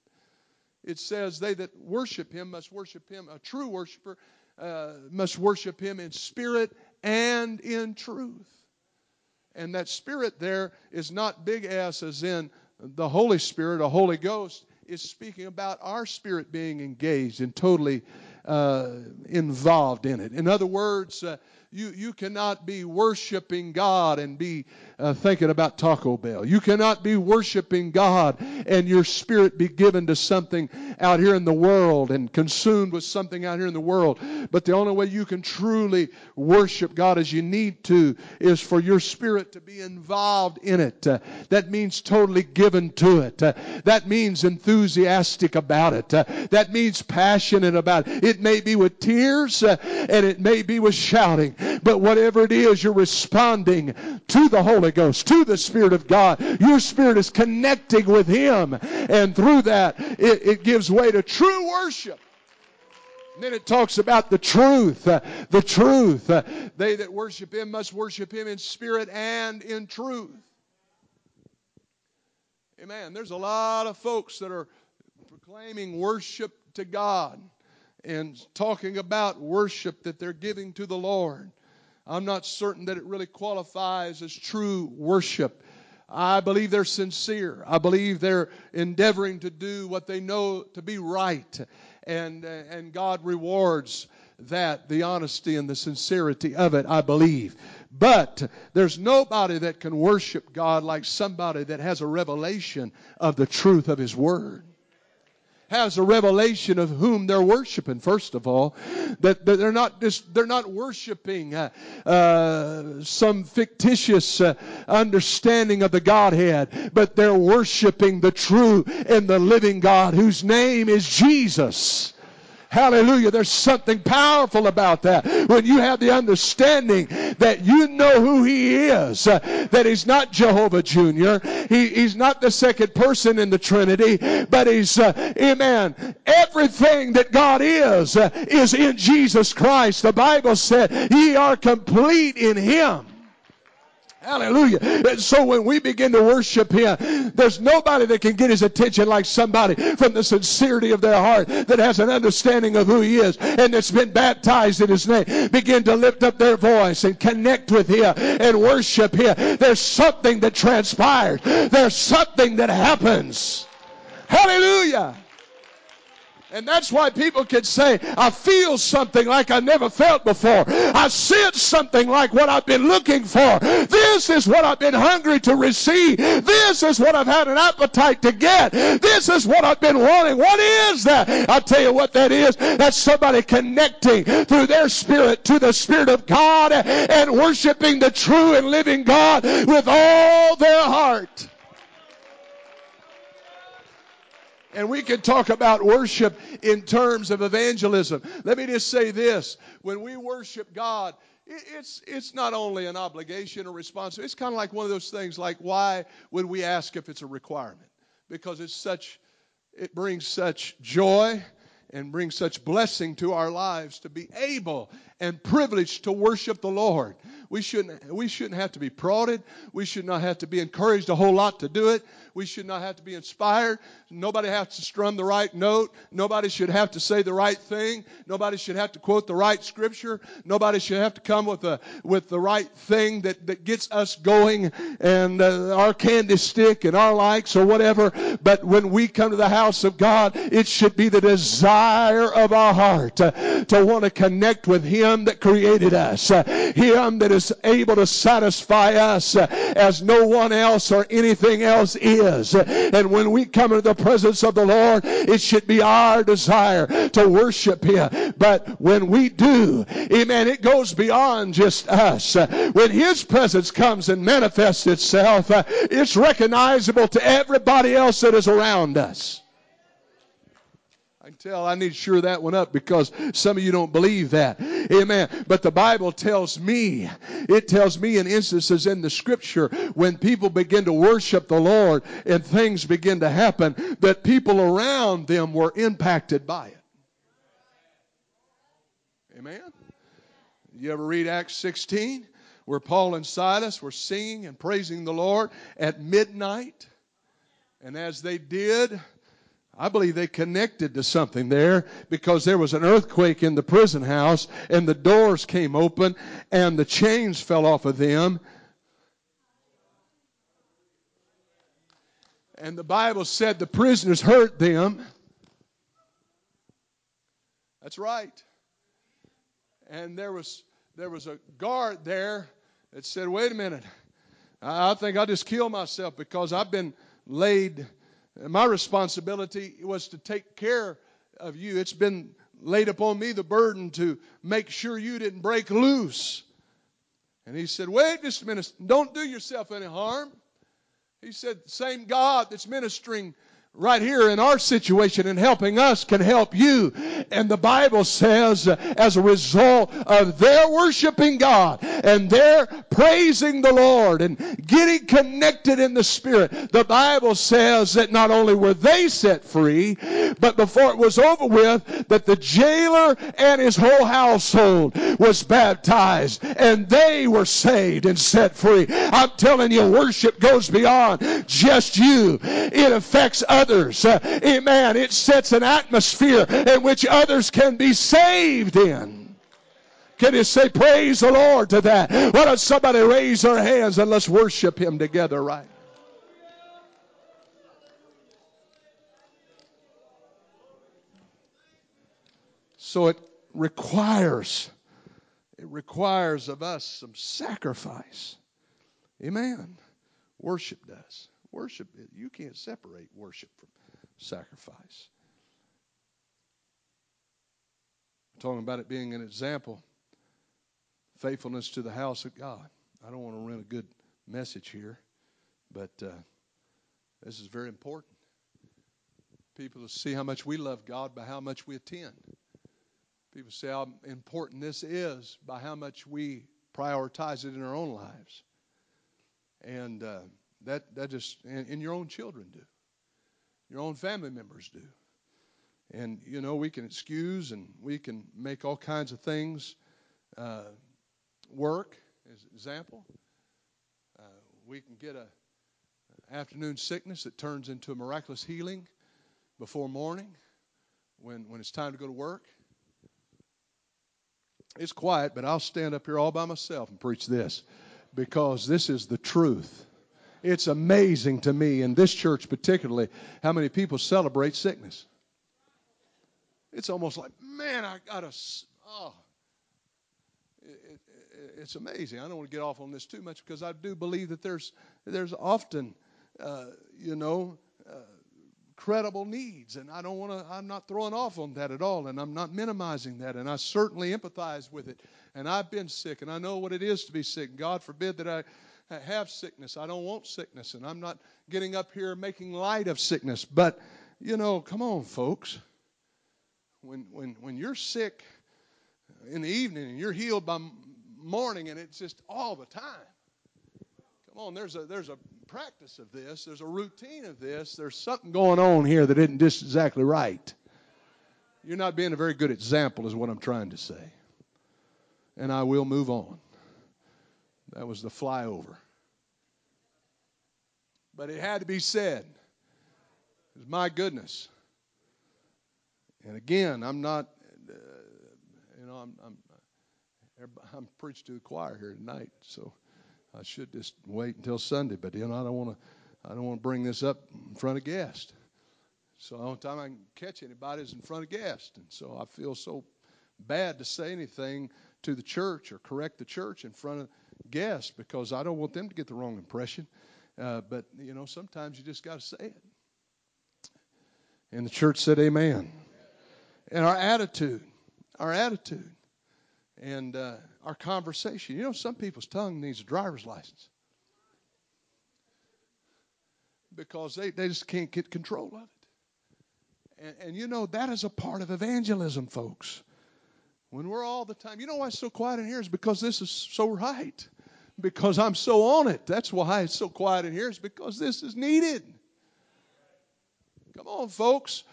It says, They that worship him must worship him, a true worshiper uh, must worship him in spirit and in truth. And that spirit there is not big S as in the Holy Spirit, a Holy Ghost is speaking about our spirit being engaged and totally uh, involved in it. In other words, uh, you, you cannot be worshiping God and be uh, thinking about Taco Bell. You cannot be worshiping God and your spirit be given to something out here in the world and consumed with something out here in the world. But the only way you can truly worship God as you need to is for your spirit to be involved in it. Uh, that means totally given to it. Uh, that means enthusiastic about it. Uh, that means passionate about it. It may be with tears uh, and it may be with shouting. But whatever it is, you're responding to the Holy Ghost, to the Spirit of God. Your spirit is connecting with Him. And through that, it, it gives way to true worship. And then it talks about the truth. Uh, the truth. Uh, they that worship Him must worship Him in spirit and in truth. Amen. There's a lot of folks that are proclaiming worship to God and talking about worship that they're giving to the Lord. I'm not certain that it really qualifies as true worship. I believe they're sincere. I believe they're endeavoring to do what they know to be right. And, uh, and God rewards that, the honesty and the sincerity of it, I believe. But there's nobody that can worship God like somebody that has a revelation of the truth of His Word has a revelation of whom they're worshiping. First of all, that, that they're not just they're not worshiping uh, uh, some fictitious uh, understanding of the Godhead, but they're worshiping the true and the living God, whose name is Jesus. Hallelujah. There's something powerful about that. When you have the understanding that you know who He is, uh, that He's not Jehovah Jr., he, He's not the second person in the Trinity, but He's, uh, amen, everything that God is, uh, is in Jesus Christ. The Bible said, Ye are complete in Him. Hallelujah. And so when we begin to worship Him, there's nobody that can get His attention like somebody from the sincerity of their heart that has an understanding of who He is and that's been baptized in His name. Begin to lift up their voice and connect with Him and worship Him. There's something that transpires. There's something that happens. Hallelujah. And that's why people can say, I feel something like I never felt before. I sense something like what I've been looking for. This is what I've been hungry to receive. This is what I've had an appetite to get. This is what I've been wanting. What is that? I'll tell you what that is. That's somebody connecting through their spirit to the Spirit of God and worshiping the true and living God with all their heart. And we can talk about worship in terms of evangelism. Let me just say this. When we worship God, it's, it's not only an obligation or responsibility. It's kind of like one of those things like why would we ask if it's a requirement? Because it's such, it brings such joy and brings such blessing to our lives to be able and privileged to worship the Lord. We shouldn't, we shouldn't have to be prodded. We should not have to be encouraged a whole lot to do it. We should not have to be inspired. Nobody has to strum the right note. Nobody should have to say the right thing. Nobody should have to quote the right scripture. Nobody should have to come with the with the right thing that, that gets us going and uh, our candy stick and our likes or whatever. But when we come to the house of God, it should be the desire of our heart uh, to want to connect with Him that created us, uh, Him that is able to satisfy us as no one else or anything else is is. And when we come into the presence of the Lord, it should be our desire to worship Him. But when we do, amen, it goes beyond just us. When His presence comes and manifests itself, it's recognizable to everybody else that is around us. Tell I need to sure that one up because some of you don't believe that. Amen. But the Bible tells me, it tells me in instances in the scripture when people begin to worship the Lord and things begin to happen, that people around them were impacted by it. Amen. You ever read Acts 16 where Paul and Silas were singing and praising the Lord at midnight? And as they did, I believe they connected to something there because there was an earthquake in the prison house and the doors came open and the chains fell off of them. And the Bible said the prisoners hurt them. That's right. And there was there was a guard there that said, "Wait a minute. I think I'll just kill myself because I've been laid my responsibility was to take care of you. It's been laid upon me the burden to make sure you didn't break loose. And he said, Wait just a minute. Don't do yourself any harm. He said, Same God that's ministering right here in our situation and helping us can help you. And the Bible says, as a result of their worshiping God and their praising the Lord and getting connected in the Spirit, the Bible says that not only were they set free, but before it was over with, that the jailer and his whole household was baptized and they were saved and set free. I'm telling you, worship goes beyond just you. It affects others. Uh, amen. It sets an atmosphere in which others can be saved in. Can you say praise the Lord to that? Why don't somebody raise their hands and let's worship Him together right So it requires, it requires of us some sacrifice. Amen. Worship does. Worship, you can't separate worship from sacrifice. I'm talking about it being an example, faithfulness to the house of God. I don't want to run a good message here, but uh, this is very important. People see how much we love God by how much we attend. People see how important this is by how much we prioritize it in our own lives. And uh, that, that just, and, and your own children do. Your own family members do. And, you know, we can excuse and we can make all kinds of things uh, work, as an example. Uh, we can get a afternoon sickness that turns into a miraculous healing before morning when, when it's time to go to work. It's quiet, but I'll stand up here all by myself and preach this because this is the truth. It's amazing to me, in this church particularly, how many people celebrate sickness. it's almost like, man, I got to, oh. It's amazing. I don't want to get off on this too much because I do believe that there's there's often, uh, you know, uh, credible needs, and I don't want to. I'm not throwing off on that at all, and I'm not minimizing that, and I certainly empathize with it. And I've been sick, and I know what it is to be sick. God forbid that I have sickness. I don't want sickness, and I'm not getting up here making light of sickness. But you know, come on, folks. When when when you're sick in the evening and you're healed by morning, and it's just all the time. Come on, there's a there's a practice of this. There's a routine of this. There's something going on here that isn't just exactly right. You're not being a very good example, is what I'm trying to say. And I will move on. That was the flyover. But it had to be said. My goodness. And again, I'm not, uh, you know, I'm, I'm, I'm preaching to the choir here tonight, so I should just wait until Sunday. But you know, I don't want to, I don't want to bring this up in front of guests. So the only time I can catch anybody is in front of guests, and so I feel so bad to say anything to the church or correct the church in front of guests because I don't want them to get the wrong impression. Uh, but you know, sometimes you just got to say it. And the church said, "Amen." And our attitude, our attitude, and uh, our conversation. You know, some people's tongue needs a driver's license because they, they just can't get control of it. And, and you know, that is a part of evangelism, folks. When we're all the time, you know why it's so quiet in here is because this is so right. Because I'm so on it. That's why it's so quiet in here, is because this is needed. Come on, folks.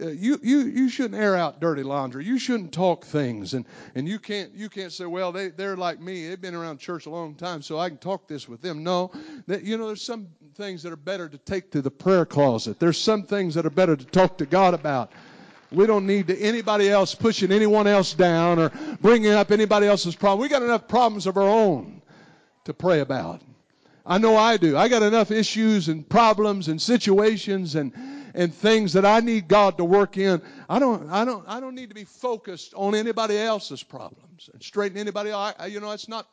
Uh, you, you, you shouldn't air out dirty laundry. You shouldn't talk things. And, and you, can't, you can't say, well, they, they're like me. They've been around church a long time, so I can talk this with them. No. That, you know, there's some things that are better to take to the prayer closet. There's some things that are better to talk to God about. We don't need to, anybody else pushing anyone else down or bringing up anybody else's problem. We got enough problems of our own to pray about. I know I do. I got enough issues and problems and situations and and things that I need God to work in. I don't, I don't, I don't need to be focused on anybody else's problems and straighten anybody. I, you know, it's not,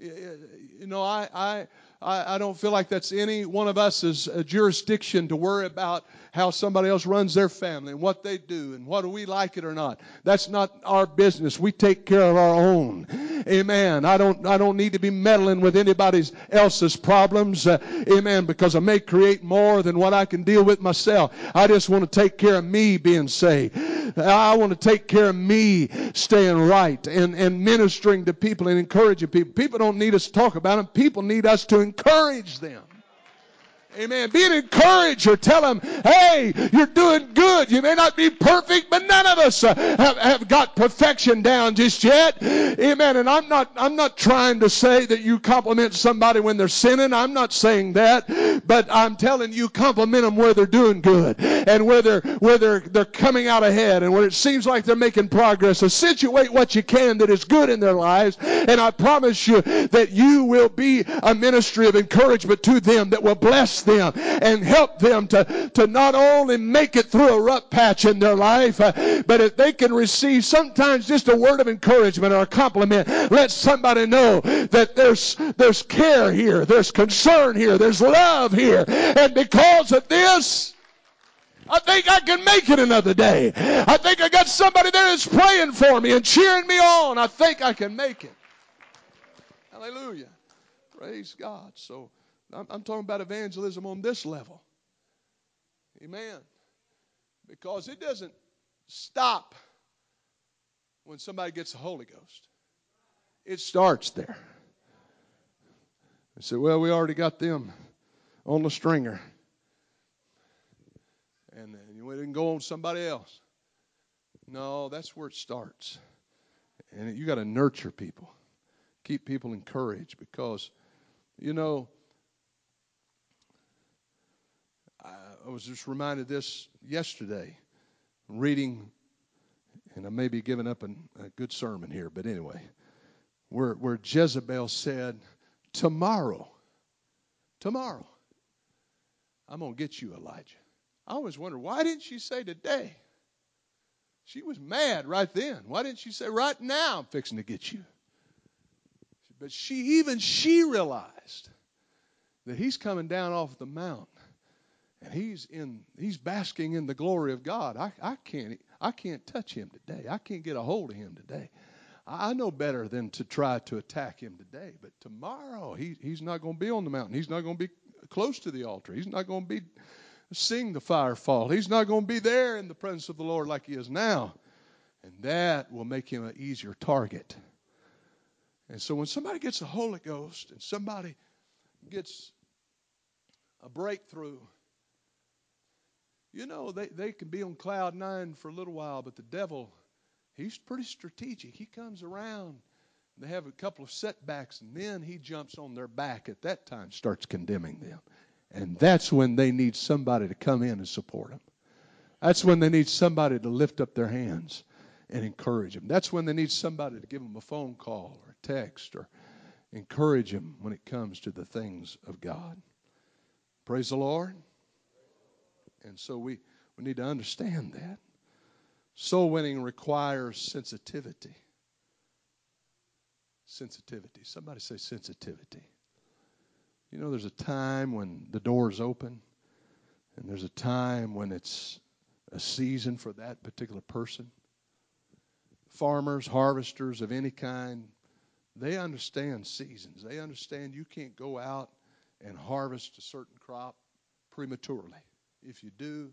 you know, I, I, I, don't feel like that's any one of us's uh, jurisdiction to worry about how somebody else runs their family and what they do and whether we like it or not. That's not our business. We take care of our own. Amen. I don't, I don't need to be meddling with anybody else's problems. Uh, amen. Because I may create more than what I can deal with myself. I just want to take care of me being saved. I want to take care of me staying right and, and ministering to people and encouraging people. People don't need us to talk about them. People need us to encourage them. Amen. Be an encourager. Tell them, hey, you're doing good. You may not be perfect, but none of us uh, have, have got perfection down just yet. Amen. And I'm not, I'm not trying to say that you compliment somebody when they're sinning. I'm not saying that. But I'm telling you, compliment them where they're doing good and where they're, where they're, they're coming out ahead and where it seems like they're making progress. So situate what you can that is good in their lives. And I promise you that you will be a ministry of encouragement to them that will bless them and help them to, to not only make it through a rough patch in their life, uh, but if they can receive sometimes just a word of encouragement or a compliment, let somebody know that there's, there's care here, there's concern here, there's love here. And because of this, I think I can make it another day. I think I got somebody there that's praying for me and cheering me on. I think I can make it. Hallelujah. Praise God. So I'm, I'm talking about evangelism on this level. Amen. Because it doesn't stop when somebody gets the Holy Ghost. It starts there. They said, well, we already got them on the stringer. And, and we didn't go on somebody else. No, that's where it starts. And you got to nurture people, keep people encouraged because, you know, I was just reminded this yesterday, reading, and I may be giving up an, a good sermon here, but anyway, where, where Jezebel said, Tomorrow, tomorrow, I'm going to get you, Elijah. I always wonder, why didn't she say today? She was mad right then. Why didn't she say, right now I'm fixing to get you? But she, even she realized that he's coming down off the mountain and he's in he's basking in the glory of God. I, I can't I can't touch him today. I can't get a hold of him today. I know better than to try to attack him today. But tomorrow he, he's not going to be on the mountain. He's not going to be close to the altar. He's not going to be seeing the fire fall. He's not going to be there in the presence of the Lord like he is now. And that will make him an easier target. And so when somebody gets the Holy Ghost and somebody gets a breakthrough, you know, they, they can be on cloud nine for a little while, but the devil, he's pretty strategic. He comes around, they have a couple of setbacks, and then he jumps on their back at that time, starts condemning them. And that's when they need somebody to come in and support them. That's when they need somebody to lift up their hands and encourage them. That's when they need somebody to give them a phone call or a text or encourage them when it comes to the things of God. Praise the Lord. And so we, we need to understand that. Soul winning requires sensitivity. Sensitivity. Somebody say sensitivity. You know, there's a time when the door's open, and there's a time when it's a season for that particular person. Farmers, harvesters of any kind, they understand seasons. They understand you can't go out and harvest a certain crop prematurely. If you do,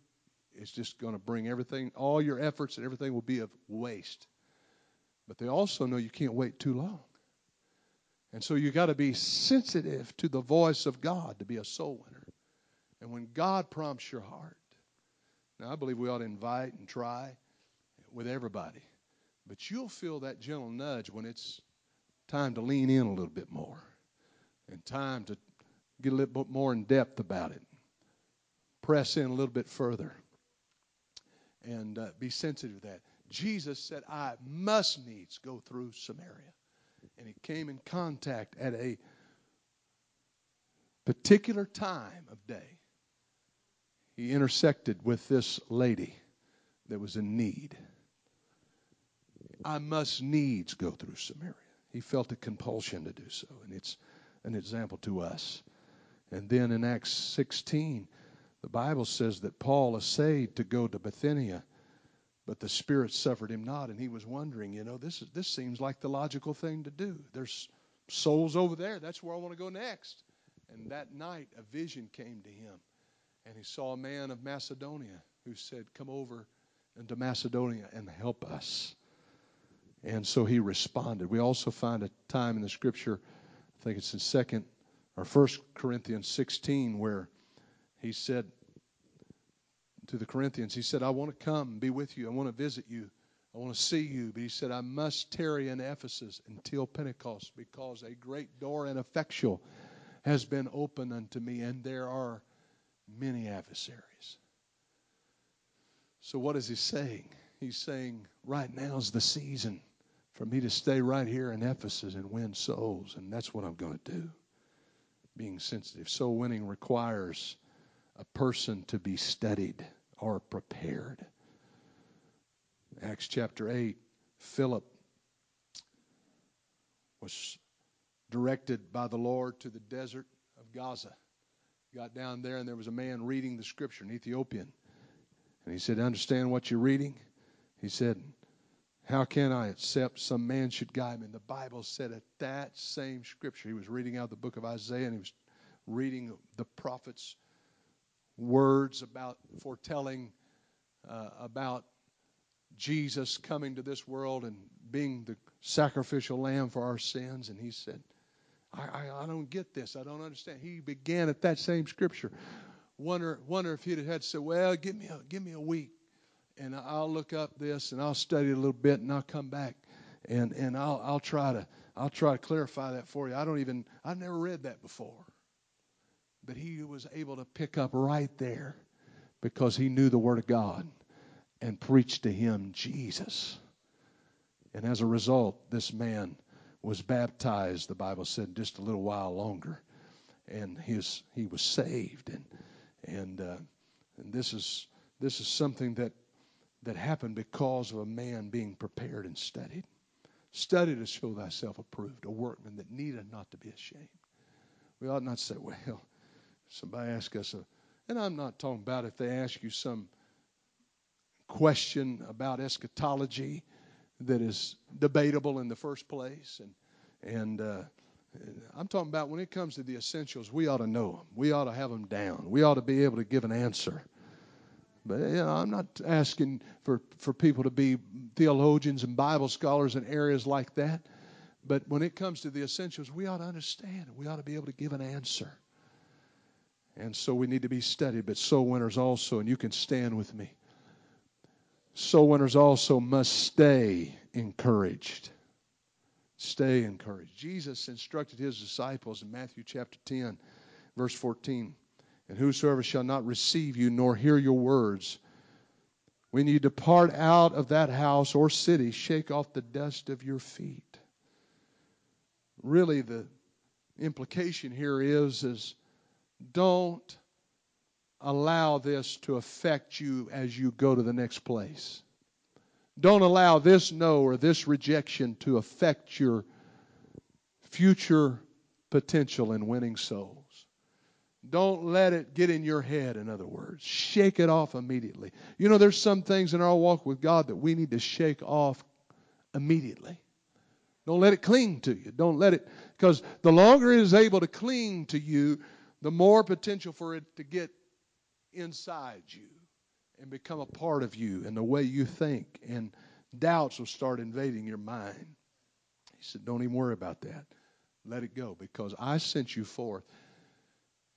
it's just going to bring everything, all your efforts and everything will be of waste. But they also know you can't wait too long. And so you got to be sensitive to the voice of God to be a soul winner. And when God prompts your heart, now I believe we ought to invite and try with everybody. But you'll feel that gentle nudge when it's time to lean in a little bit more and time to get a little bit more in depth about it. Press in a little bit further and uh, be sensitive to that. Jesus said, I must needs go through Samaria and he came in contact at a particular time of day. He intersected with this lady that was in need. I must needs go through Samaria. He felt a compulsion to do so, and it's an example to us. And then in Acts 16, the Bible says that Paul essayed to go to Bithynia but the Spirit suffered him not, and he was wondering, you know, this is this seems like the logical thing to do. There's souls over there. That's where I want to go next. And that night, a vision came to him, and he saw a man of Macedonia who said, "Come over into Macedonia and help us." And so he responded. We also find a time in the Scripture, I think it's in Second or First Corinthians 16, where he said, to the Corinthians. He said, I want to come be with you. I want to visit you. I want to see you. But he said, I must tarry in Ephesus until Pentecost because a great door and effectual has been opened unto me, and there are many adversaries. So, what is he saying? He's saying, right now is the season for me to stay right here in Ephesus and win souls, and that's what I'm going to do. Being sensitive. Soul winning requires a person to be studied or prepared. Acts chapter 8, Philip was directed by the Lord to the desert of Gaza. Got down there, and there was a man reading the scripture, an Ethiopian. And he said, Understand what you're reading? He said, How can I accept some man should guide me? And the Bible said at that same scripture, he was reading out the book of Isaiah, and he was reading the prophets words about foretelling uh, about Jesus coming to this world and being the sacrificial lamb for our sins. And he said, I, I, I, don't get this. I don't understand. He began at that same scripture. Wonder, wonder if he'd had say, well, give me a, give me a week and I'll look up this and I'll study a little bit and I'll come back and, and I'll, I'll try to I'll try to clarify that for you. I don't even I've never read that before. But he was able to pick up right there because he knew the Word of God and preached to him Jesus. And as a result, this man was baptized, the Bible said, just a little while longer. And his, he was saved. And, and, uh, and this, is, this is something that that happened because of a man being prepared and studied. Study to show thyself approved, a workman that needeth not to be ashamed. We ought not say, well, somebody ask us, a, and I'm not talking about if they ask you some question about eschatology that is debatable in the first place. And, and uh, I'm talking about when it comes to the essentials, we ought to know them. We ought to have them down. We ought to be able to give an answer. But you know, I'm not asking for, for people to be theologians and Bible scholars in areas like that. But when it comes to the essentials, we ought to understand. We ought to be able to give an answer. And so we need to be studied, but soul winners also, and you can stand with me. Soul winners also must stay encouraged. Stay encouraged. Jesus instructed his disciples in Matthew chapter 10, verse 14 And whosoever shall not receive you nor hear your words, when you depart out of that house or city, shake off the dust of your feet. Really, the implication here is, is don't allow this to affect you as you go to the next place. Don't allow this no or this rejection to affect your future potential in winning souls. Don't let it get in your head, in other words. Shake it off immediately. You know, there's some things in our walk with God that we need to shake off immediately. Don't let it cling to you. Don't let it, because the longer it is able to cling to you, the more potential for it to get inside you and become a part of you and the way you think, and doubts will start invading your mind. He said, Don't even worry about that. Let it go because I sent you forth.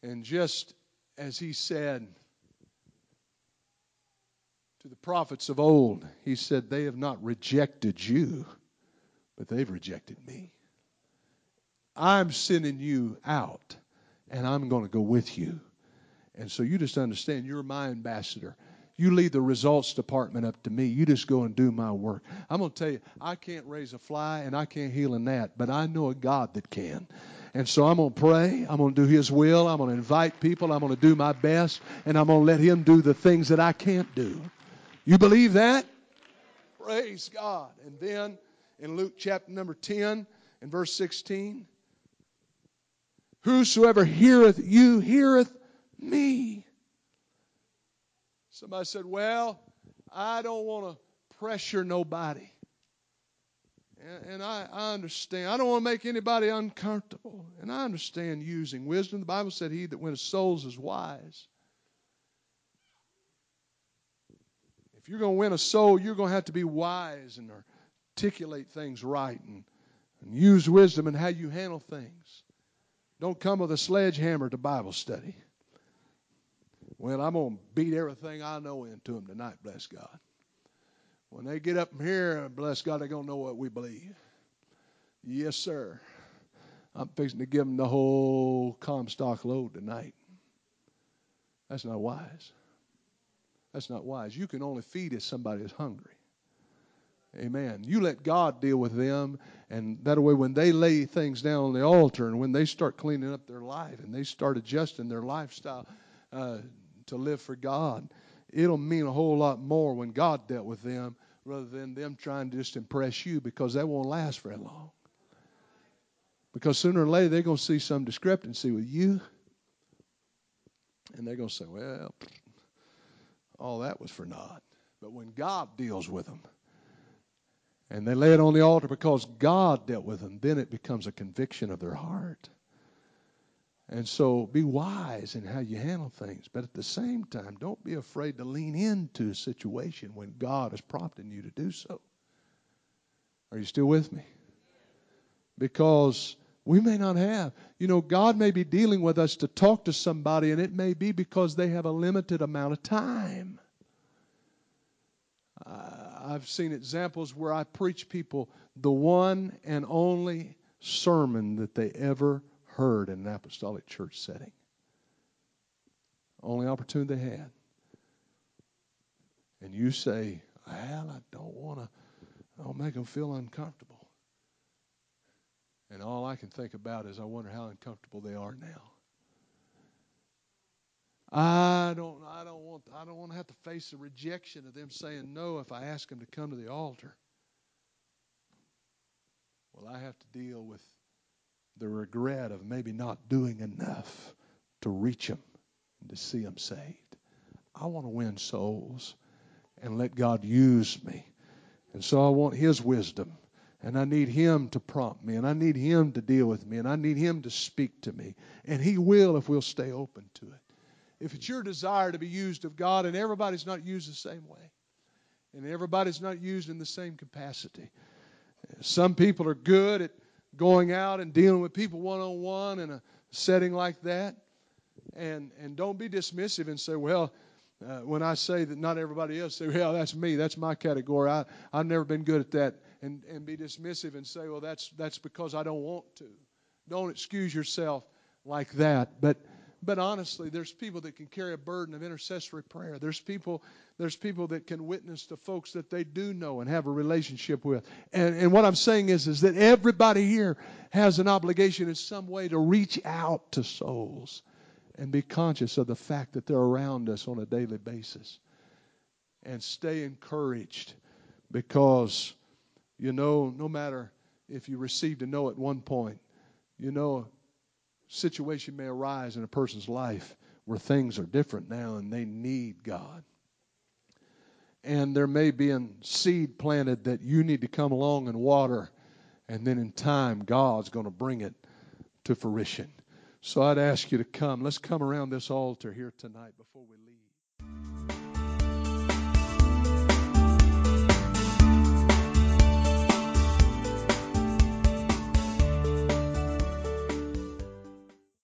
And just as he said to the prophets of old, he said, They have not rejected you, but they've rejected me. I'm sending you out, and I'm going to go with you. And so you just understand you're my ambassador. You leave the results department up to me. You just go and do my work. I'm going to tell you, I can't raise a fly and I can't heal a gnat, but I know a God that can. And so I'm going to pray. I'm going to do His will. I'm going to invite people. I'm going to do my best. And I'm going to let Him do the things that I can't do. You believe that? Praise God. And then in Luke chapter number 10 and verse 16, whosoever heareth you heareth me. Somebody said, Well, I don't want to pressure nobody. And, and I, I understand. I don't want to make anybody uncomfortable. And I understand using wisdom. The Bible said, He that winneth souls is wise. If you're going to win a soul, you're going to have to be wise and articulate things right and, and use wisdom in how you handle things. Don't come with a sledgehammer to Bible study. Well, I'm going to beat everything I know into them tonight, bless God. When they get up from here, bless God, they're going to know what we believe. Yes, sir. I'm fixing to give them the whole Comstock Lode tonight. That's not wise. That's not wise. You can only feed if somebody is hungry. Amen. You let God deal with them, and that way, when they lay things down on the altar and when they start cleaning up their life and they start adjusting their lifestyle, uh, to live for God, it'll mean a whole lot more when God dealt with them rather than them trying to just impress you because that won't last very long. Because sooner or later they're going to see some discrepancy with you. And they're going to say, well, all that was for naught. But when God deals with them, and they lay it on the altar because God dealt with them, then it becomes a conviction of their heart. And so be wise in how you handle things. But at the same time, don't be afraid to lean into a situation when God is prompting you to do so. Are you still with me? Because we may not have. You know, God may be dealing with us to talk to somebody, and it may be because they have a limited amount of time. Uh, I've seen examples where I preach people the one and only sermon that they ever heard in an apostolic church setting. Only opportunity they had. And you say, well, I don't want to, I don't make them feel uncomfortable. And all I can think about is, I wonder how uncomfortable they are now. I don't I don't want I don't want to have to face the rejection of them saying no if I ask them to come to the altar. Well, I have to deal with the regret of maybe not doing enough to reach them and to see them saved. I want to win souls and let God use me. And so I want His wisdom. And I need Him to prompt me. And I need Him to deal with me. And I need Him to speak to me. And He will if we'll stay open to it. If it's your desire to be used of God, and everybody's not used the same way, and everybody's not used in the same capacity. Some people are good at going out and dealing with people one on one in a setting like that. And, and don't be dismissive and say, well, uh, when I say that not everybody else, say, well, that's me, that's my category. I, I've never been good at that. And, and be dismissive and say, well, that's, that's because I don't want to. Don't excuse yourself like that. But but honestly, there's people that can carry a burden of intercessory prayer. There's people, there's people that can witness to folks that they do know and have a relationship with. And, and what I'm saying is, is that everybody here has an obligation in some way to reach out to souls and be conscious of the fact that they're around us on a daily basis. And stay encouraged because, you know, no matter if you received a no at one point, you know, situation may arise in a person's life where things are different now and they need God. And there may be a seed planted that you need to come along and water, and then in time, God's going to bring it to fruition. So I'd ask you to come. Let's come around this altar here tonight before we leave.